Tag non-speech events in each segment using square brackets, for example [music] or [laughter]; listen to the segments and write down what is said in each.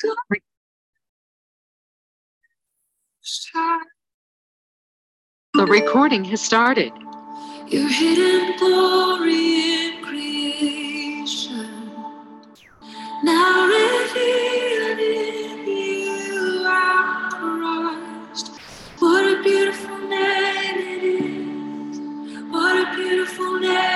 glory. The recording has started. Your hidden glory in creation, now revealed in you Christ. What a beautiful name it is! What a beautiful name!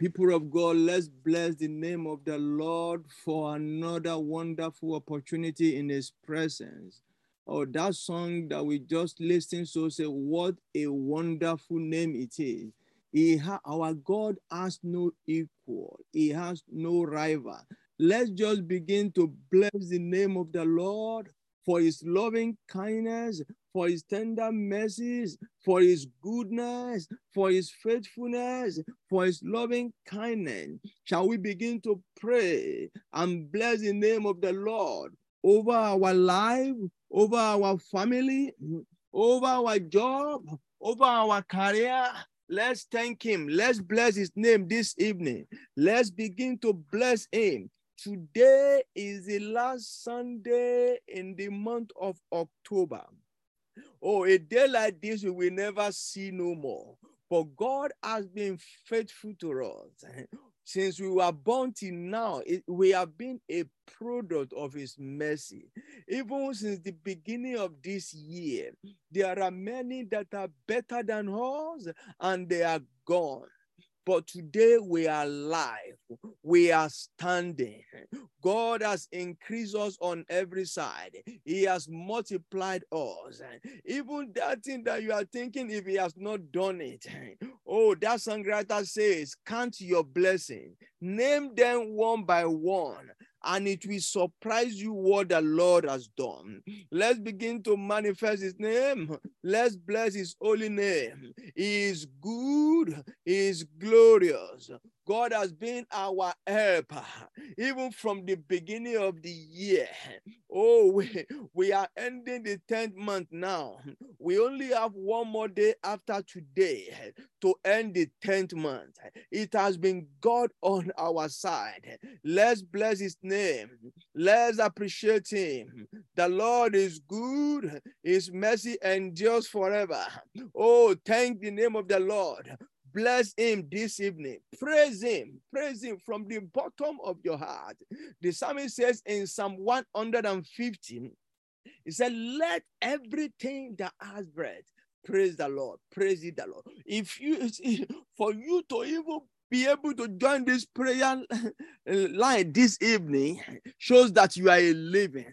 People of God, let's bless the name of the Lord for another wonderful opportunity in His presence. Oh, that song that we just listened to say, What a wonderful name it is. He ha- our God has no equal, He has no rival. Let's just begin to bless the name of the Lord for His loving kindness, for his tender mercies, for his goodness, for his faithfulness, for his loving kindness. Shall we begin to pray and bless the name of the Lord over our life, over our family, over our job, over our career? Let's thank him. Let's bless his name this evening. Let's begin to bless him. Today is the last Sunday in the month of October. Oh, a day like this we will never see no more. But God has been faithful to us. [laughs] Since we were born till now, it, we have been a product of His mercy. Even since the beginning of this year, there are many that are better than us and they are gone. But today we are alive. We are standing. God has increased us on every side. He has multiplied us. Even that thing that you are thinking, if He has not done it, oh, that songwriter says, Count your blessing, name them one by one and it will surprise you what the Lord has done. Let's begin to manifest His name. Let's bless His holy name. He is good, He is glorious. God has been our helper even from the beginning of the year. Oh, we, we are ending the 10th month now. We only have one more day after today to end the 10th month. It has been God on our side. Let's bless his name. Let's appreciate him. The Lord is good, his mercy endures forever. Oh, thank the name of the Lord Bless him this evening. Praise him. Praise him from the bottom of your heart. The psalmist says in Psalm 115, he said, Let everything that has breath praise the Lord. Praise the Lord. If you [laughs] for you to even be able to join this prayer [laughs] line this evening shows that you are a living.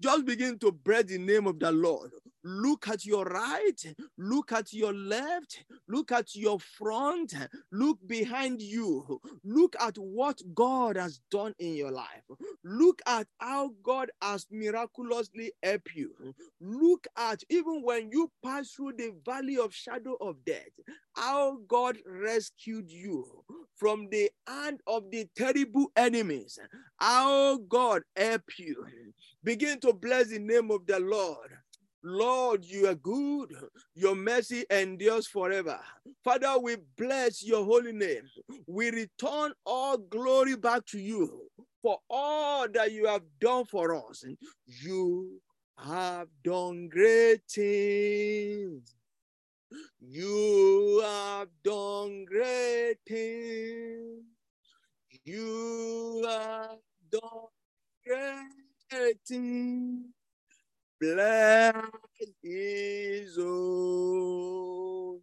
Just begin to bread the name of the Lord. Look at your right, look at your left, look at your front, look behind you. Look at what God has done in your life. Look at how God has miraculously helped you. Look at even when you pass through the valley of shadow of death, how God rescued you from the hand of the terrible enemies. How God helped you. Begin to bless the name of the Lord. Lord, you are good. Your mercy endures forever. Father, we bless your holy name. We return all glory back to you for all that you have done for us. You have done great things. You have done great things. You have done great things. Bless his holy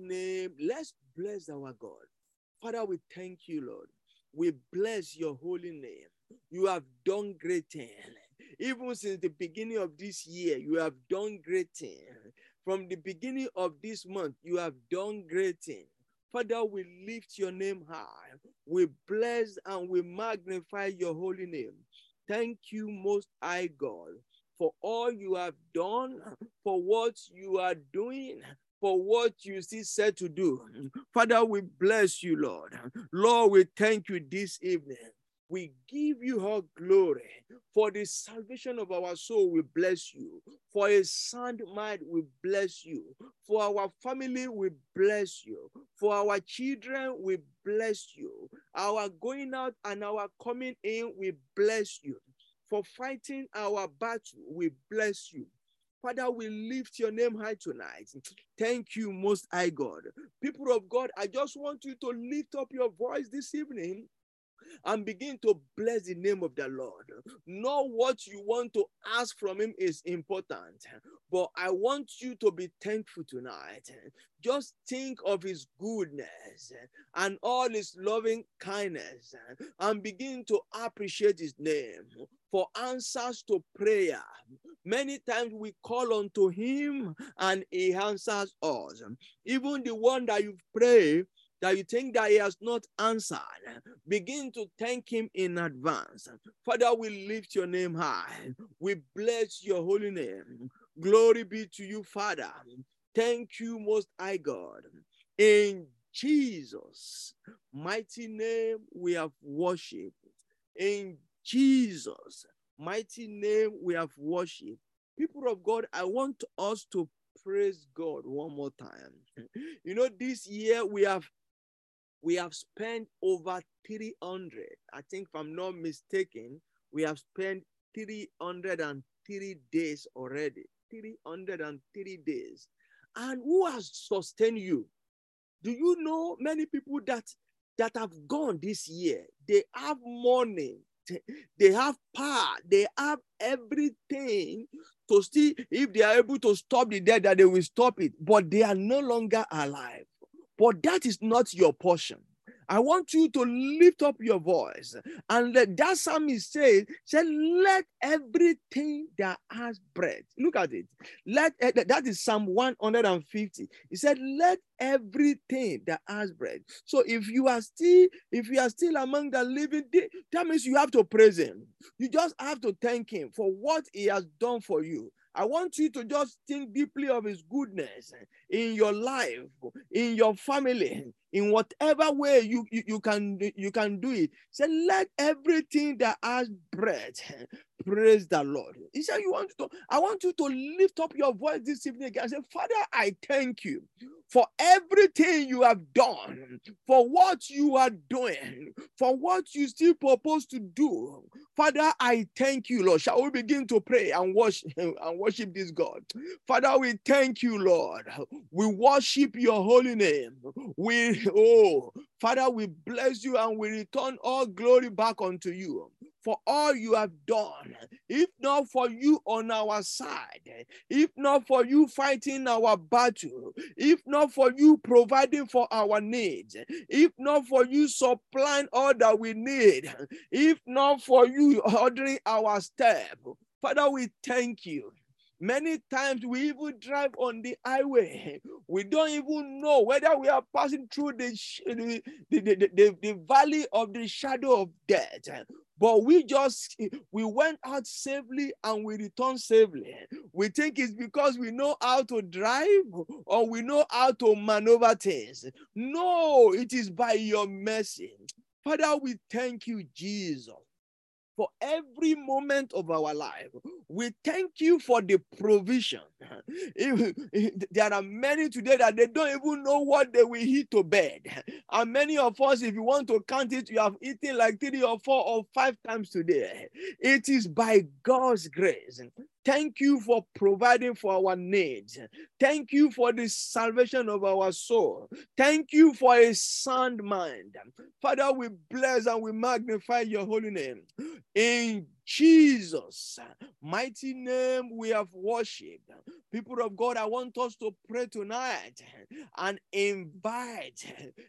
name. Let's bless our God. Father, we thank you, Lord. We bless your holy name. You have done great things. Even since the beginning of this year, you have done great things. From the beginning of this month, you have done great things. Father, we lift your name high. We bless and we magnify your holy name. Thank you, Most High God, for all you have done, for what you are doing, for what you see said to do. Father, we bless you, Lord. Lord, we thank you this evening. We give you all glory. For the salvation of our soul, we bless you. For a sound mind, we bless you. For our family, we bless you. For our children, we bless you. Our going out and our coming in, we bless you. For fighting our battle, we bless you. Father, we lift your name high tonight. Thank you, Most High God. People of God, I just want you to lift up your voice this evening and begin to bless the name of the Lord. Not what you want to ask from Him is important, but I want you to be thankful tonight. Just think of His goodness and all His loving kindness and begin to appreciate His name for answers to prayer. Many times we call unto Him and He answers us. Even the one that you pray that you think that he has not answered, begin to thank him in advance. Father, we lift your name high. We bless your holy name. Glory be to you, Father. Thank you, Most High God. In Jesus' mighty name, we have worshiped. In Jesus' mighty name, we have worshiped. People of God, I want us to praise God one more time. You know, this year we have we have spent over 300. I think if I'm not mistaken, we have spent 303 days already. 303 days. And who has sustained you? Do you know many people that that have gone this year? They have money, [laughs] they have power, they have everything to see if they are able to stop the death that they will stop it, but they are no longer alive. But that is not your portion. I want you to lift up your voice and let that psalmist say, say, let everything that has breath. Look at it. Let eh, that is Psalm 150. He said, let everything that has breath. So if you are still, if you are still among the living, that means you have to praise him. You just have to thank him for what he has done for you. I want you to just think deeply of his goodness in your life, in your family, in whatever way you, you, you can you can do it. Say, let everything that has breath praise the Lord. He said, You want to I want you to lift up your voice this evening again. said, Father, I thank you for everything you have done, for what you are doing, for what you still propose to do. Father, I thank you, Lord. Shall we begin to pray and worship and worship this God? Father, we thank you, Lord. We worship your holy name. We oh Father, we bless you and we return all glory back unto you for all you have done. If not for you on our side, if not for you fighting our battle, if not for you providing for our needs, if not for you supplying all that we need, if not for you ordering our step, Father, we thank you. Many times we even drive on the highway. We don't even know whether we are passing through the, the, the, the, the valley of the shadow of death. But we just we went out safely and we returned safely. We think it's because we know how to drive or we know how to maneuver things. No, it is by your mercy. Father, we thank you, Jesus for every moment of our life. We thank you for the provision. [laughs] there are many today that they don't even know what they will eat to bed. [laughs] And many of us, if you want to count it, you have eaten like three or four or five times today. It is by God's grace. Thank you for providing for our needs. Thank you for the salvation of our soul. Thank you for a sound mind. Father, we bless and we magnify your holy name. In Jesus' mighty name, we have worshiped. People of God, I want us to pray tonight and invite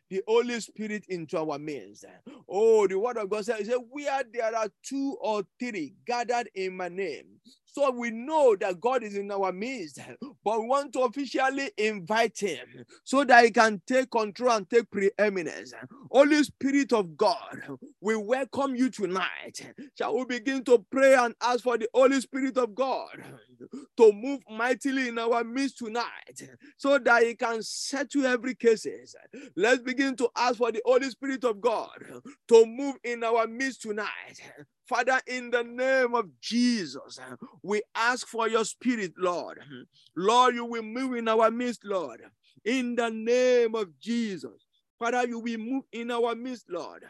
the Holy Spirit into our midst. Oh, the word of God says, Where there are two or three gathered in my name, so we know that God is in our midst, but we want to officially invite Him so that He can take control and take preeminence. Holy Spirit of God, we welcome you tonight. Shall we begin to pray and ask for the Holy Spirit of God to move mightily in our midst tonight so that He can settle every cases? Let's begin to ask for the Holy Spirit of God to move in our midst tonight. Father, in the name of Jesus, eh, we ask for your spirit, Lord. Lord, you will move in our midst, Lord. In the name of Jesus. Father, you will move in our midst, Lord.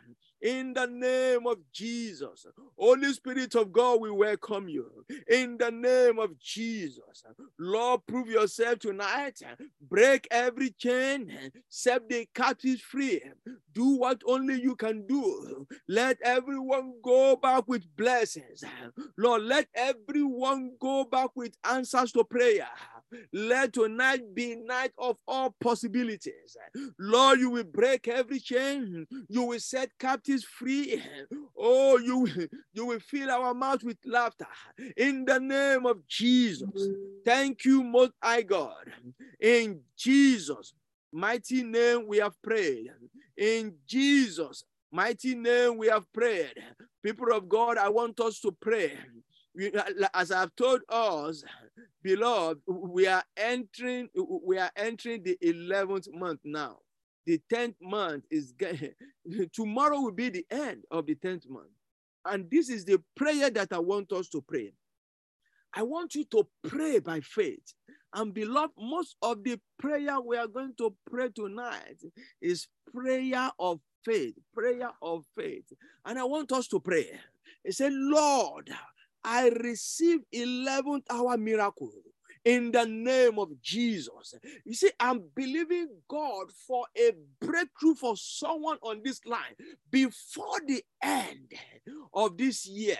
In the name of Jesus. Holy Spirit of God, we welcome you in the name of Jesus. Lord, prove yourself tonight. Break every chain, set the captives free. Do what only you can do. Let everyone go back with blessings. Lord, let everyone go back with answers to prayer. Let tonight be night of all possibilities. Lord, you will break every chain. You will set captives free. Oh, you, you will fill our mouth with laughter. In the name of Jesus. Thank you, Most High God. In Jesus' mighty name we have prayed. In Jesus' mighty name we have prayed. People of God, I want us to pray. As I've told us, beloved, we are entering, we are entering the 11th month now. The 10th month is [laughs] tomorrow will be the end of the 10th month. And this is the prayer that I want us to pray. I want you to pray by faith. And beloved, most of the prayer we are going to pray tonight is prayer of faith, prayer of faith. And I want us to pray. He said, Lord, I receive 11th hour miracle in the name of Jesus. You see, I'm believing God for a breakthrough for someone on this line before the end of this year.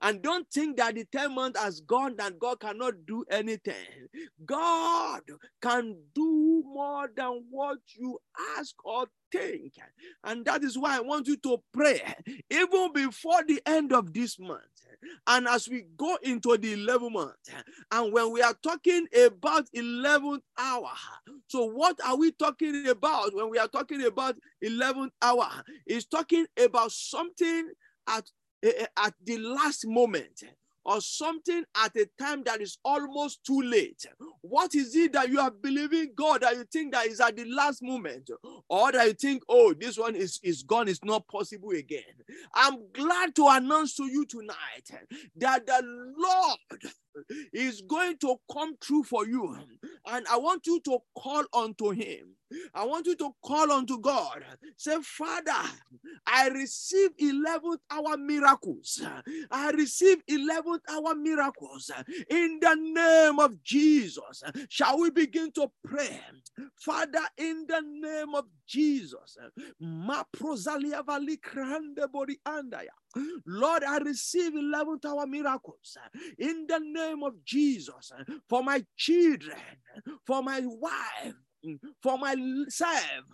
And don't think that the 10 months has gone and God cannot do anything. God can do more than what you ask or think. And that is why I want you to pray even before the end of this month. And as we go into the 11th month, and when we are talking about 11th hour, so what are we talking about when we are talking about 11th hour? Is talking about something at, eh, eh, at the last moment or something at a time that is almost too late. What is it that you are believing God that you think that is at the last moment? Or that you think, oh, this one is, is gone, it's not possible again. I'm glad to announce to you tonight that the Lord is going to come true for you. And I want you to call unto him. I want you to call unto God. Say, Father, I receive 11th hour miracles. I receive 11th hour miracles in the name of Jesus. Shall we begin to pray? Father, in the name of Jesus. Lord, I receive 11th hour miracles uh, in the name of Jesus uh, for my children, for my wife, mm, for myself,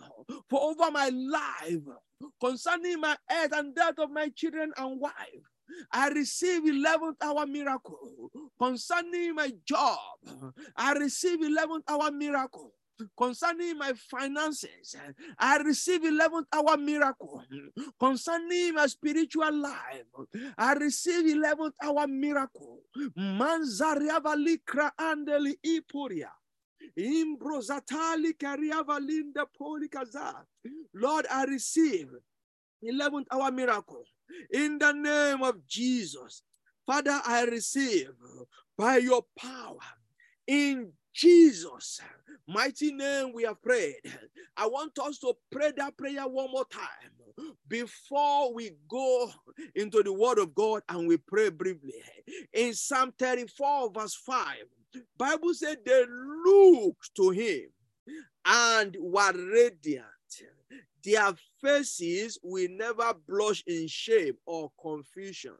for over my life, concerning my health and that of my children and wife. I receive 11th hour miracle concerning my job. I receive 11th hour miracle concerning my finances. I receive 11th hour miracle concerning my spiritual life. I receive 11th hour miracle. Manzariavalikra andeli ipuria. Imbrozatali kariavalinda polikaza. Lord, I receive 11th hour miracle in the name of Jesus. Father, I receive by your power in Jesus' mighty name we have prayed. I want us to pray that prayer one more time before we go into the word of God and we pray briefly. In Psalm 34 verse 5, Bible said they looked to him and were radiant. Their faces will never blush in shame or confusion.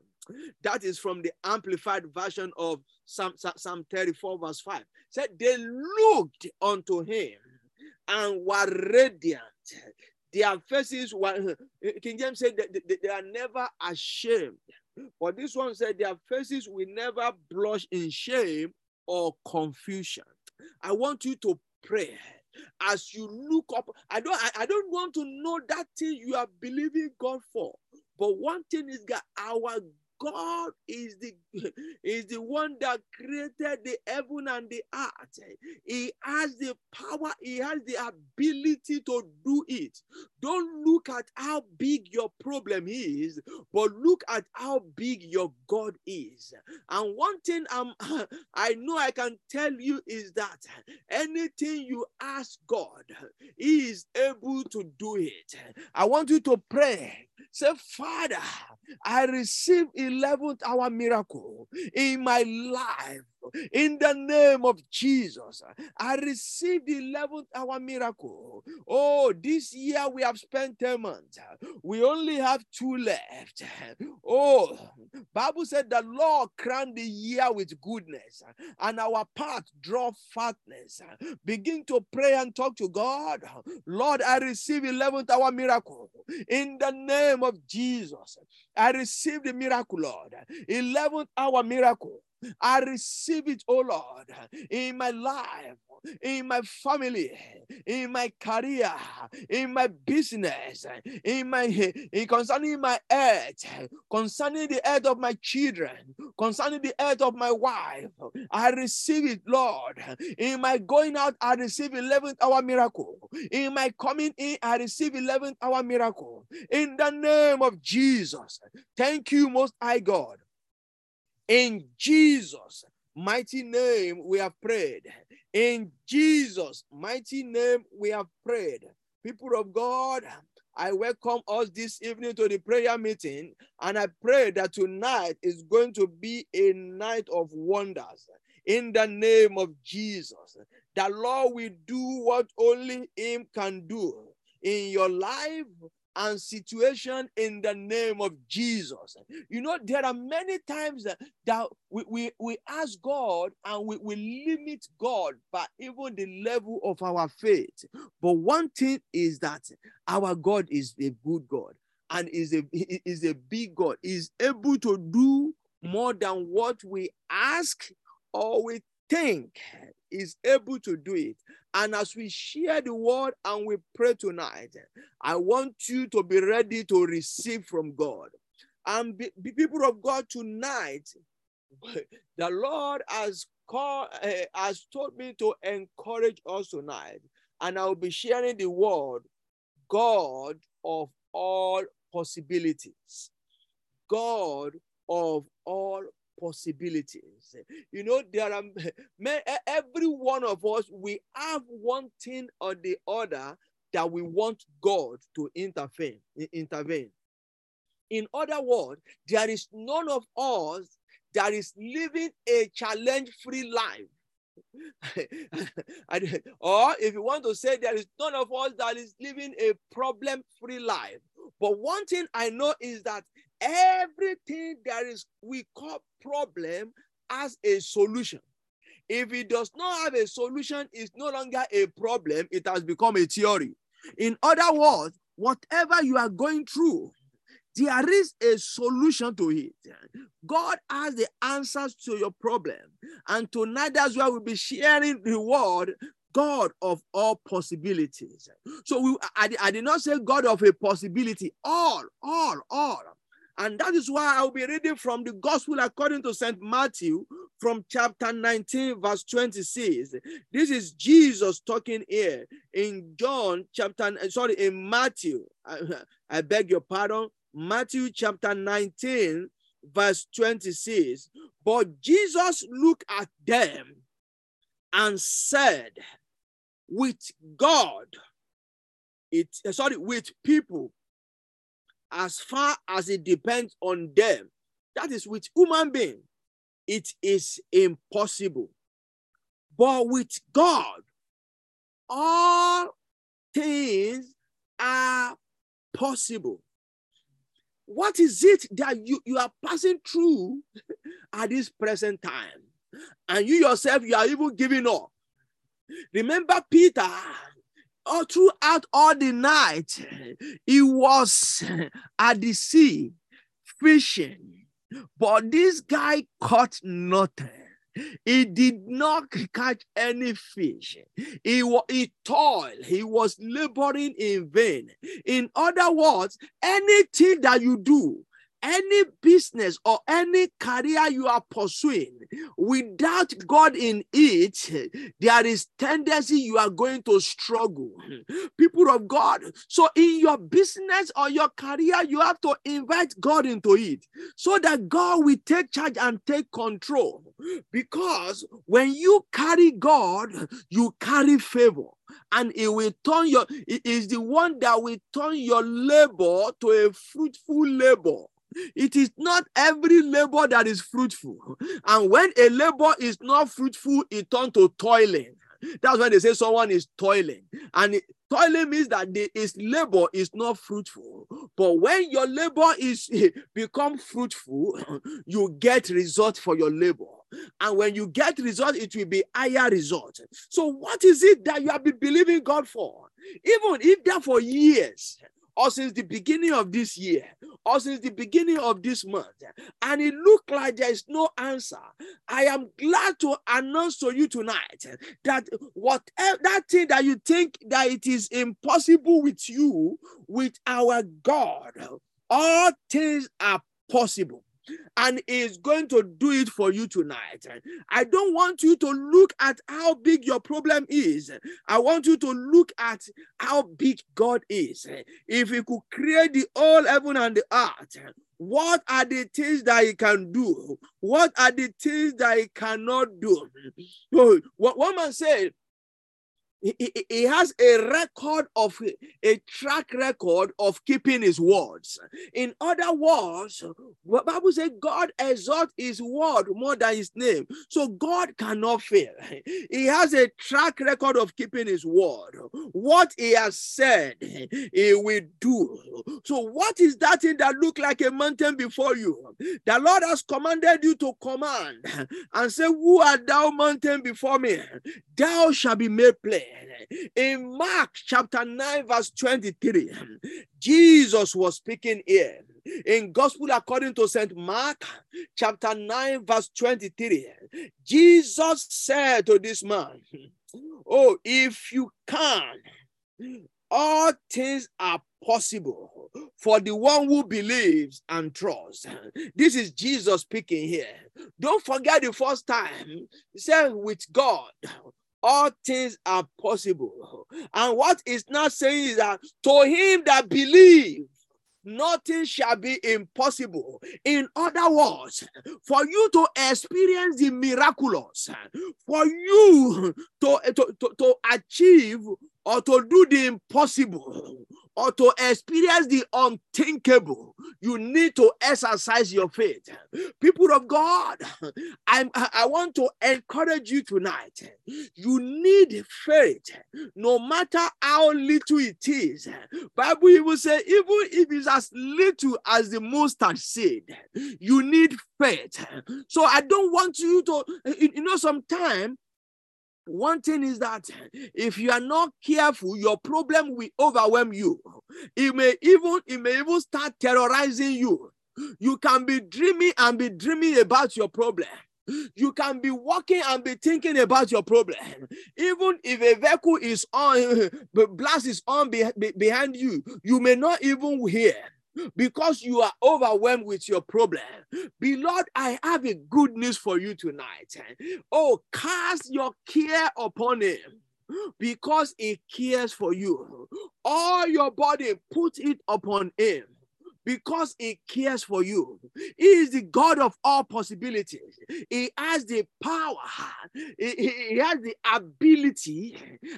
That is from the amplified version of Psalm, Psalm 34, verse 5. Said they looked unto him and were radiant. Their faces were, King James said that they are never ashamed. But this one said their faces will never blush in shame or confusion. I want you to pray as you look up. I don't I, I don't want to know that thing you are believing God for. But one thing is that our God is the [laughs] is the one that created the heaven and the earth. He has the power, he has the ability to do it. Don't look at how big your problem is, but look at how big your God is. And one thing I'm [laughs] I know I can tell you is that anything you ask God, He is able to do it. I want you to pray. Say, Father, I receive 11th hour miracle in my life. In the name of Jesus, I received the 11th hour miracle. Oh, this year we have spent 10 months. We only have two left. Oh, Bible said the Lord crowned the year with goodness and our path draw fatness. Begin to pray and talk to God. Lord, I receive 11th hour miracle in the name of Jesus. I receive the miracle, Lord. 11th hour miracle. I receive it, oh Lord, in my life, in my family, in my career, in my business, in my in concerning my health, concerning the health of my children, concerning the health of my wife. I receive it, Lord. In my going out, I receive 11th hour miracle. In my coming in, I receive 11th hour miracle. In the name of Jesus. Thank you, Most High God. In Jesus' mighty name, we have prayed. In Jesus' mighty name, we have prayed. People of God, I welcome us this evening to the prayer meeting, and I pray that tonight is going to be a night of wonders. In the name of Jesus, the Lord will do what only Him can do in your life and situation in the name of Jesus. You know, there are many times that we, we, we ask God and we, we limit God by even the level of our faith. But one thing is that our God is a good God and is a is a big God, is able to do more than what we ask or we think is able to do it. And as we share the word and we pray tonight, I want you to be ready to receive from God. And be, be people of God tonight, [laughs] the Lord has called, uh, has told me to encourage us tonight, and I will be sharing the word, God of all possibilities. God of all possibilities. You know, there are [laughs] every one of us, we have one thing or the other that we want God to intervene. Intervene. In other words, there is none of us that is living a challenge-free life. [laughs] or if you want to say there is none of us that is living a problem-free life. But one thing I know is that everything that is we call problem as a solution. If it does not have a solution, it's no longer a problem, it has become a theory. In other words, whatever you are going through, there is a solution to it. God has the answers to your problem. And tonight, that's why we'll be sharing the word God of all possibilities. So we, I, I did not say God of a possibility, all, all, all. And that is why I'll be reading from the Gospel according to St. Matthew from chapter 19, verse 26. This is Jesus talking here in John chapter, sorry, in Matthew. I, [laughs] I beg your pardon. Matthew chapter 19, verse 26. But Jesus looked at them and said, with God, it sorry, with people, as far as it depends on them. That is with human being, it is impossible. But with God, all things are possible. What is it that you, you are passing through [laughs] at this present time? And you yourself, you are even giving up. Remember Peter all throughout all the night, he was at the sea fishing, but this guy caught nothing. He did not catch any fish. He, he toiled. He was laboring in vain. In other words, anything that you do any business or any career you are pursuing without God in it, there is tendency you are going to struggle. People of God, so in your business or your career, you have to invite God into it so that God will take charge and take control. Because when you carry God, you carry favor and it will turn your it is the one that will turn your labor to a fruitful labor it is not every labor that is fruitful. And when a labor is not fruitful it turns to toiling. That's why they say someone is toiling. And it, toiling means that the, his labor is not fruitful. But when your labor is [laughs] become fruitful [clears throat] you get result for your labor. And when you get result, it will be higher result. So, what is it that you have been believing God for? Even if that for years, or since the beginning of this year, or since the beginning of this month, and it looked like there is no answer, I am glad to announce to you tonight that whatever that thing that you think that it is impossible with you, with our God, all things are possible and is going to do it for you tonight. I don't want you to look at how big your problem is. I want you to look at how big God is. If He could create the whole heaven and the earth, what are the things that he can do? What are the things that he cannot do? Oh, what one man said, he, he, has a record of a track record of keeping his words. In other words, what Bible says God exalts his word more than his name. So God cannot fail. He has a track record of keeping his word. What he has said, he will do. So what is that thing that look like a mountain before you? The Lord has commanded you to command and say, Who art thou mountain before me? Thou shall be made plain. In Mark chapter 9, verse 23, Jesus was speaking here. In Gospel according to St. Mark chapter 9, verse 23, Jesus said to this man, Oh, if you can, all things are possible for the one who believes and trusts. This is Jesus speaking here. Don't forget the first time he said, with God, all things are possible. And what is not saying is that to him that believes, nothing shall be impossible. In other words, for you to experience the miraculous, for you to, to, to, to achieve or to do the impossible, or to experience the unthinkable, you need to exercise your faith. People of God, I'm, I want to encourage you tonight. You need faith, no matter how little it is. Bible even say, even if it's as little as the mustard seed, you need faith. So I don't want you to, you know, sometimes one thing is that if you are not careful, your problem will overwhelm you. It may even it may even start terrorizing you. You can be dreaming and be dreaming about your problem. You can be walking and be thinking about your problem. Even if a vehicle is on, the [laughs] blast is on behind you, you may not even hear because you are overwhelmed with your problem. Beloved, I have a good news for you tonight. Oh, cast your care upon him because he cares for you. All your body, put it upon him because he cares for you. He is the God of all possibilities. He has the power, he, has the ability,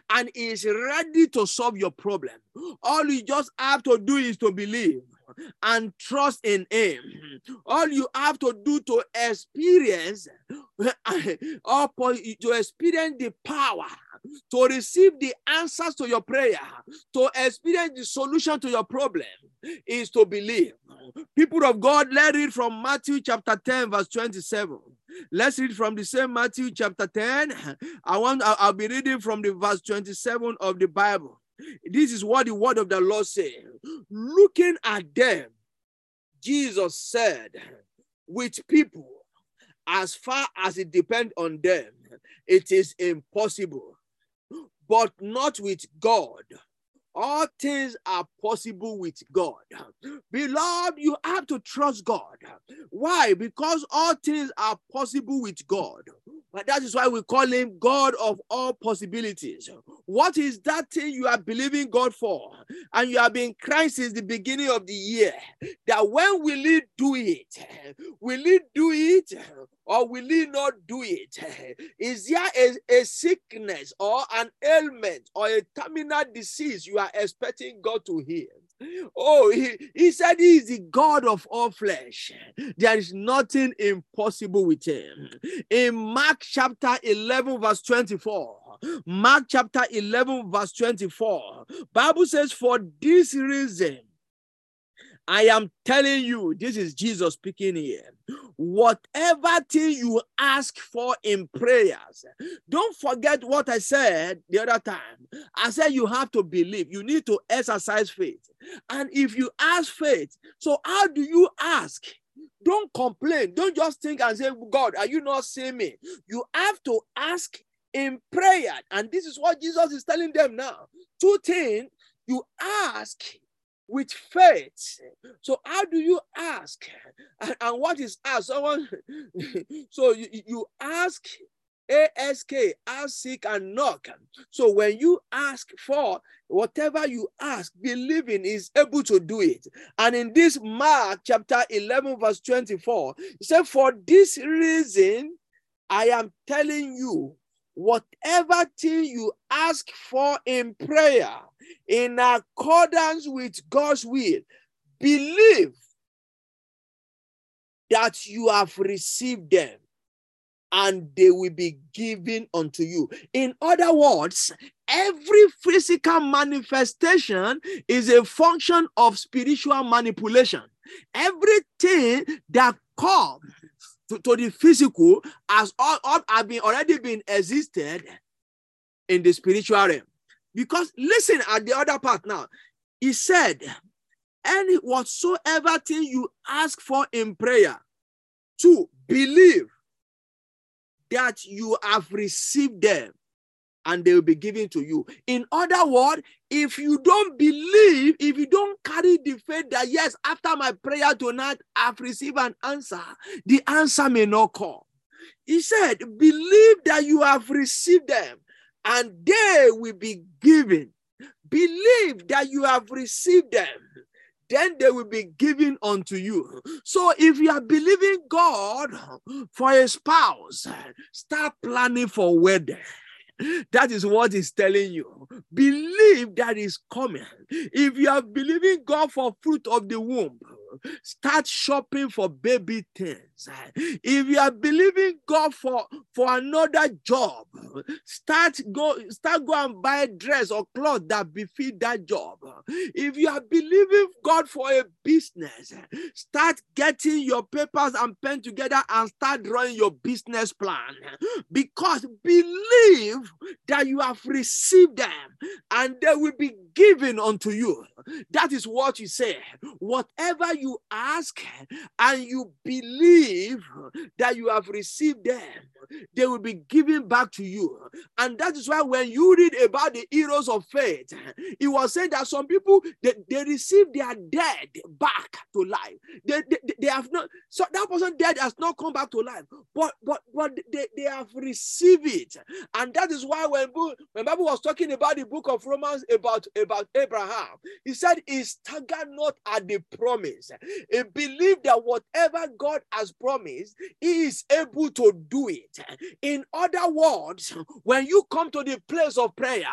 and he is ready to solve your problem. All you just have to do is to believe and trust in Him. All you have to do to experience [laughs] or to experience the power to receive the answers to your prayer, to experience the solution to your problem, is to believe. People of God, let's read from Matthew chapter 10, verse 27. Let's read from the same Matthew chapter 10. I want I'll be reading from the verse 27 of the Bible. This is what the word of the Lord says. Looking at them, Jesus said, with people, as far as it depends on them, it is impossible, but not with God. All things are possible with God. Beloved, you have to trust God. Why? Because all things are possible with God. But that is why we call him God of all possibilities. What is that thing you are believing God for? And you have been crying since the beginning of the year that when will he do it? Will he do it or will he not do it? Is there a, a sickness or an ailment or a terminal disease you are expecting God to heal? Oh, he, he said he is the God of all flesh. There is nothing impossible with him. In Mark chapter 11, verse 24, Mark chapter 11, verse 24, Bible says, For this reason, I am telling you, this is Jesus speaking here. Whatever thing you ask for in prayers, don't forget what I said the other time. I said you have to believe, you need to exercise faith. And if you ask faith, so how do you ask? Don't complain. Don't just think and say, God, are you not seeing me? You have to ask in prayer. And this is what Jesus is telling them now. Two things you ask with faith. So how do you ask? And, and what is ask? Someone [laughs] so you, you ask ASK, ask, seek, and knock. So when you ask for whatever you ask, believing is able to do it. And in this Mark chapter 11, verse 24, he said, For this reason, I am telling you, whatever thing you ask for in prayer, in accordance with God's will, believe that you have received them and they will be given unto you. In other words, every physical manifestation is a function of spiritual manipulation. Everything that comes to, to the physical has all, all have been already been existed in the spiritual realm. Because listen at the other part now. He said, and whatsoever thing you ask for in prayer, to believe that you have received them and they will be given to you. In other words, if you don't believe, if you don't carry the faith that yes, after my prayer tonight, I've received an answer, the answer may not come. He said, believe that you have received them and they will be given. Believe that you have received them then they will be given unto you. So if you are believing God for a spouse, start planning for wedding. That is what he's telling you. Believe that is coming. If you are believing God for fruit of the womb, start shopping for baby things. If you are believing God for, for another job, start go start go and buy a dress or cloth that befit that job. If you are believing God for a business, start getting your papers and pen together and start drawing your business plan. Because believe that you have received them and they will be given unto you. That is what you say. Whatever you ask and you believe that you have received them, they will be given back to you. And that is why when you read about the heroes of faith, it was said that some people they, they receive their dead back to life. They, they, they have not so that person dead has not come back to life, but but but they, they have received it. And that is why when, when Bible was talking about the book of Romans about, about Abraham, he said he staggered not at the promise. He believed that whatever God has promised, he is able to do it. In other words, when you come to the place of prayer,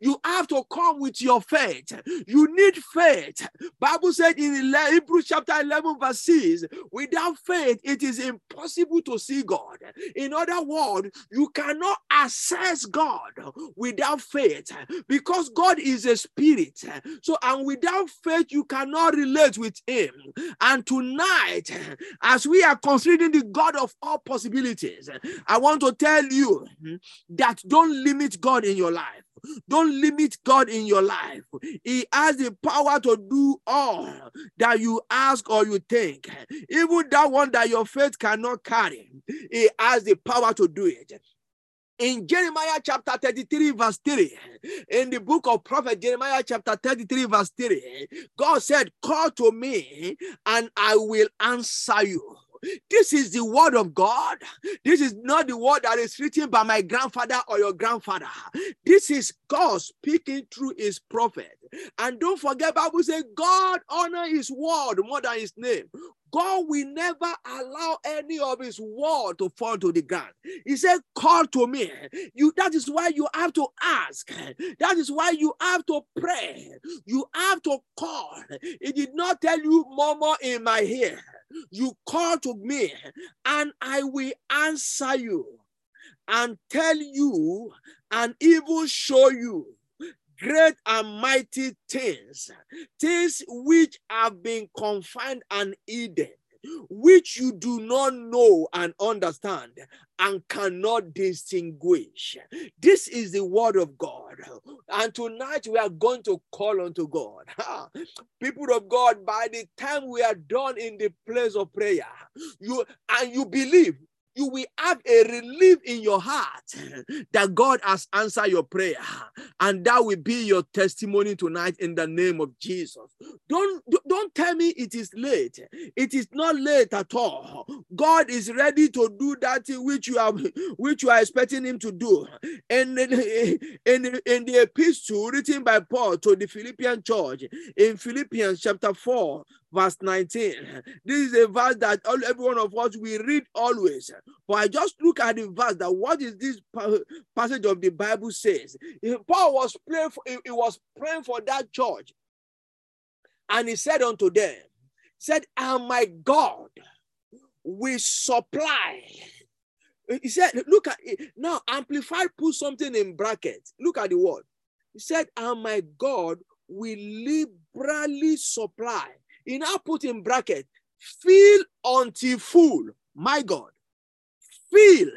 you have to come with your faith. You need faith. Bible said in Hebrews chapter 11 verse 6, without faith, it is impossible to see God. In other words, you cannot access God without faith because God is a spirit. So, and without faith, you cannot relate with Him. And tonight, as we are considering the God of all possibilities, I want to tell you that don't limit God in your life. Don't limit God in your life. He has the power to do all that you ask or you think. Even that one that your faith cannot carry, He has the power to do it. In Jeremiah chapter 33, verse 3, in the book of prophet Jeremiah chapter 33, verse 3, God said, Call to me and I will answer you. This is the word of God. This is not the word that is written by my grandfather or your grandfather. This is God speaking through his prophet. And don't forget, Bible says God honor his word more than his name. God will never allow any of his word to fall to the ground. He said, Call to me. You that is why you have to ask. That is why you have to pray. You have to call. He did not tell you murmur in my ear. You call to me, and I will answer you and tell you and even show you great and mighty things, things which have been confined and hidden, which you do not know and understand and cannot distinguish. This is the word of God. And tonight we are going to call unto God. People of God, by the time we are done in the place of prayer, you and you believe you will have a relief in your heart that God has answered your prayer. And that will be your testimony tonight in the name of Jesus. Don't, don't tell me it is late. It is not late at all. God is ready to do that which you have which you are expecting him to do. And in, in, in the epistle written by Paul to the Philippian church in Philippians chapter 4, verse 19. This is a verse that all, every one of us we read always. But I just look at the verse that what is this passage of the Bible says. Paul was praying for, he was praying for that church. And he said unto them, said, and my God will supply. He said, look at it. Now, Amplified put something in brackets. Look at the word. He said, and my God will liberally supply he now put in bracket, fill until full. My God, fill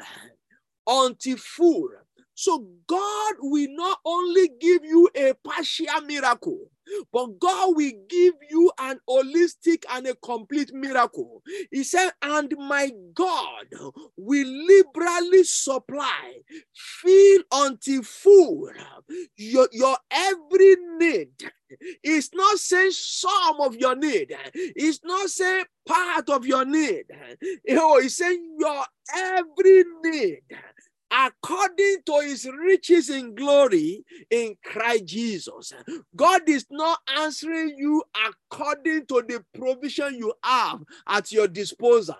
until full. So God will not only give you a partial miracle, but God will give you an holistic and a complete miracle. He said, And my God will liberally supply, fill until full your, your every need. It's not saying some of your need, it's not saying part of your need. Oh, he's saying your every need according to his riches in glory in Christ Jesus. God is not answering you according to the provision you have at your disposal,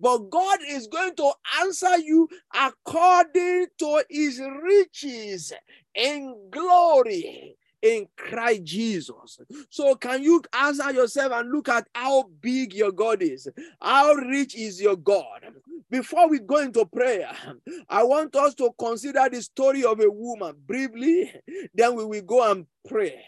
but God is going to answer you according to his riches in glory in Christ Jesus. So, can you answer yourself and look at how big your God is? How rich is your God? Before we go into prayer, I want us to consider the story of a woman briefly, then we will go and pray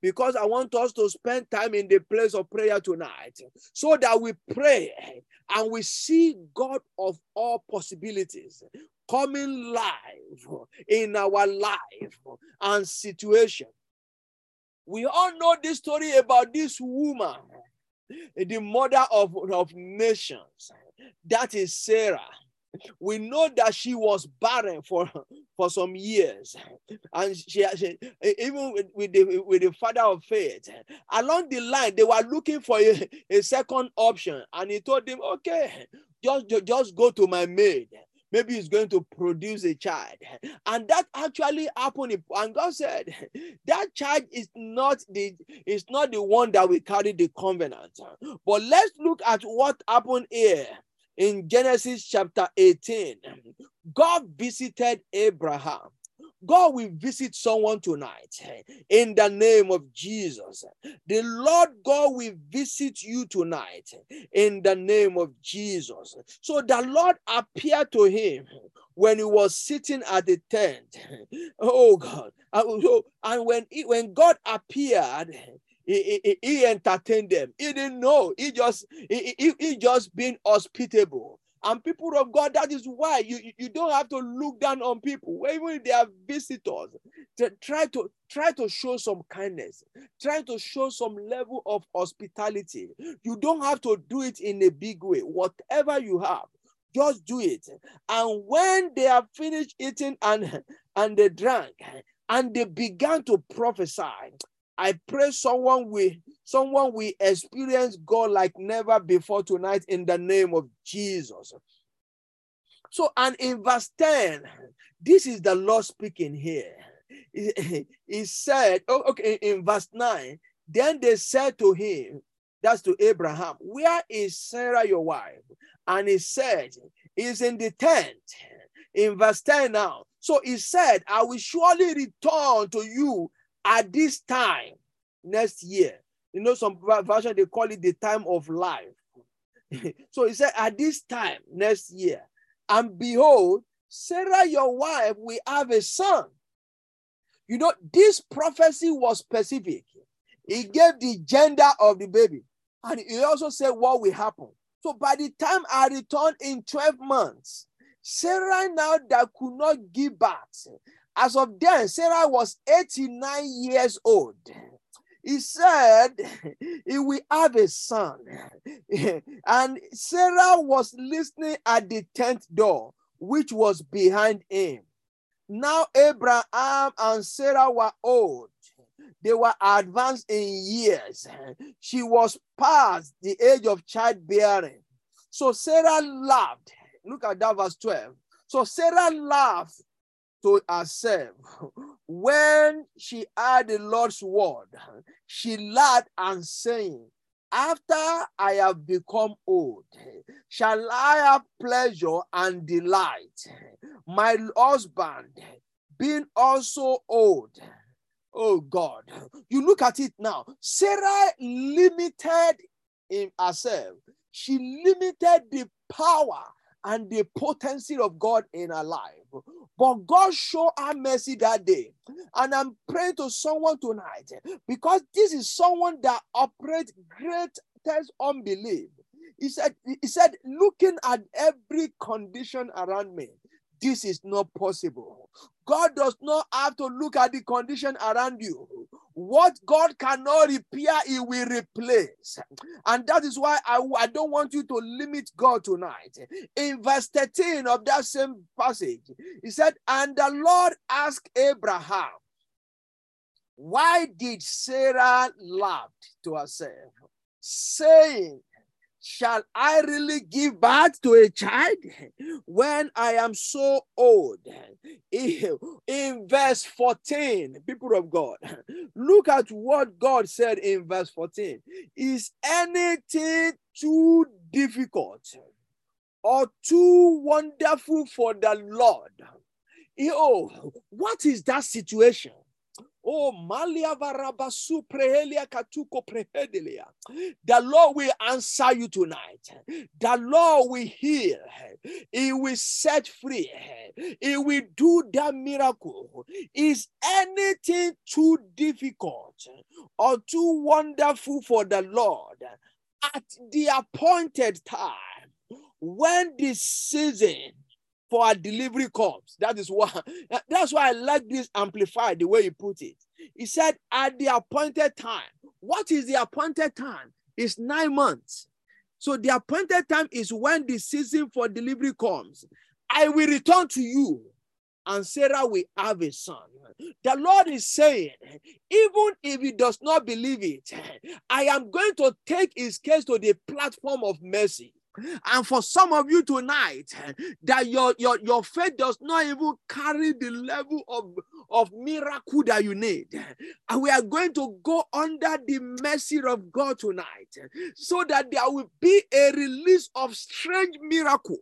because I want us to spend time in the place of prayer tonight so that we pray and we see God of all possibilities coming live in our life and situation. We all know this story about this woman, the mother of, of nations. That is Sarah. We know that she was barren for, for some years. And she, she even with, the, with the father of faith, along the line, they were looking for a, a second option. And he told them, okay, just, just go to my maid maybe he's going to produce a child. And that actually happened. And God said, [laughs] that child is not the is not the one that will carry the covenant. But let's look at what happened here in Genesis chapter 18. God visited Abraham God will visit someone tonight eh, in the name of Jesus. The Lord God will visit you tonight eh, in the name of Jesus. So the Lord appeared to him when he was sitting at the tent. [laughs] Oh God. And when, he, when God appeared, he, he, he, entertained them. He didn't know. He just he, he, he just been hospitable. And people of God, that is why you, you don't have to look down on people, even if they are visitors. To try to try to show some kindness, try to show some level of hospitality. You don't have to do it in a big way. Whatever you have, just do it. And when they have finished eating and, and they drank, and they began to prophesy, I pray someone will someone will experience God like never before tonight in the name of Jesus. So, and in verse 10, this is the Lord speaking here. He, [laughs] said, oh, okay, in verse 9, then they said to him, that's to Abraham, where is Sarah your wife? And he said, is in the tent. In verse 10 now. So he said, I will surely return to you at this time next year. You know, some version they call it the time of life. [laughs] so he said, at this time next year, and behold, Sarah, your wife, will have a son. You know, this prophecy was specific. He gave the gender of the baby, and he also said what will happen. So by the time I return in 12 months, Sarah now that could not give birth. As of then, Sarah was 89 years old. He said he will have a son. [laughs] and Sarah was listening at the tent door, which was behind him. Now Abraham and Sarah were old. They were advanced in years. She was past the age of childbearing. So Sarah laughed. Look at that verse 12. So Sarah laughed to herself. When she heard the Lord's word, she laughed and saying, After I have become old, shall I have pleasure and delight? My husband being also old. Oh God, you look at it now. Sarah limited in herself. She limited the power and the potency of God in our life. But God showed her mercy that day. And I'm praying to someone tonight because this is someone that operates greatest unbelief. He said, he said, looking at every condition around me, this is not possible. God does not have to look at the condition around you. What God cannot repair, He will replace. And that is why I, I don't want you to limit God tonight. In verse 13 of that same passage, He said, And the Lord asked Abraham, Why did Sarah laugh to herself, saying, Shall I really give birth to a child when I am so old? In verse 14, people of God, look at what God said in verse 14. Is anything too difficult or too wonderful for the Lord? Oh, what is that situation? Oh, Malia Varabasu Prehelia Katuko Prehedelia. The Lord will answer you tonight. The Lord will heal. He will set free. He will do that miracle. Is anything too difficult or too wonderful for the Lord at the appointed time when the season for a delivery comes. That is why [laughs] that's why I like this amplified the way he put it. He said, at the appointed time. What is the appointed time? It's nine months. So the appointed time is when the season for delivery comes. I will return to you, and Sarah will have a son. The Lord is saying, even if he does not believe it, [laughs] I am going to take his case to the platform of mercy. And for some of you tonight, that your, your, your faith does not even carry the level of, of miracle that you need. And we are going to go under the mercy of God tonight so that there will be a release of strange miracle.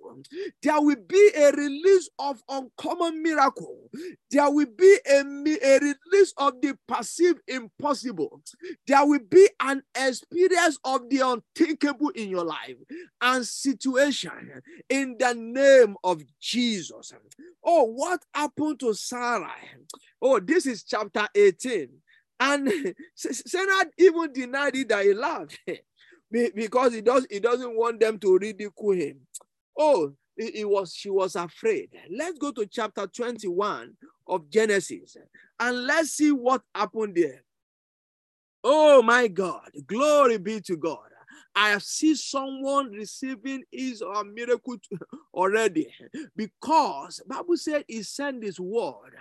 There will be a release of uncommon miracle. There will be a, a release of the perceived impossible. There will be an experience of the unthinkable in your life. And situation in the name of Jesus. Oh, what happened to Sarah? Oh, this is chapter 18. And [laughs] Sarah even denied it that he laughed because he does he doesn't want them to ridicule him. Oh, it, was she was afraid. Let's go to chapter 21 of Genesis and let's see what happened there. Oh my God, glory be to God. I see someone receiving his or miracle [laughs] already. Because bible said he sent his word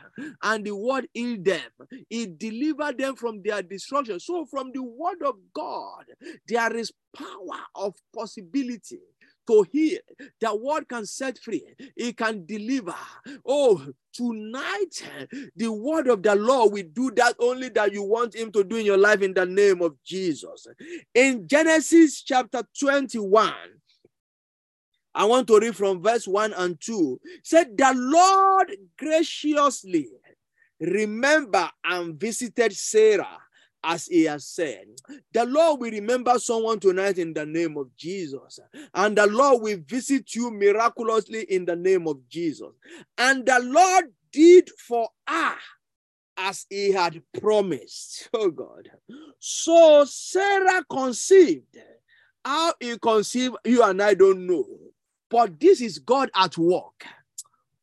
and the word healed them. He delivered them from their destruction. So from the word of god there is power of possibility to heal. The word can set free, it can deliver. Oh, tonight, the word of the Lord will do that only that you want Him to do in your life in the name of Jesus. In Genesis chapter 21, I want to read from verse 1 and 2. Said, The Lord graciously remember and visited Sarah as he has said. The Lord will remember someone tonight in the name of Jesus. And the Lord will visit you miraculously in the name of Jesus. And the Lord did for her as he had promised. [laughs] Oh God. So Sarah conceived. How he conceived, you and I don't know. But this is God at work.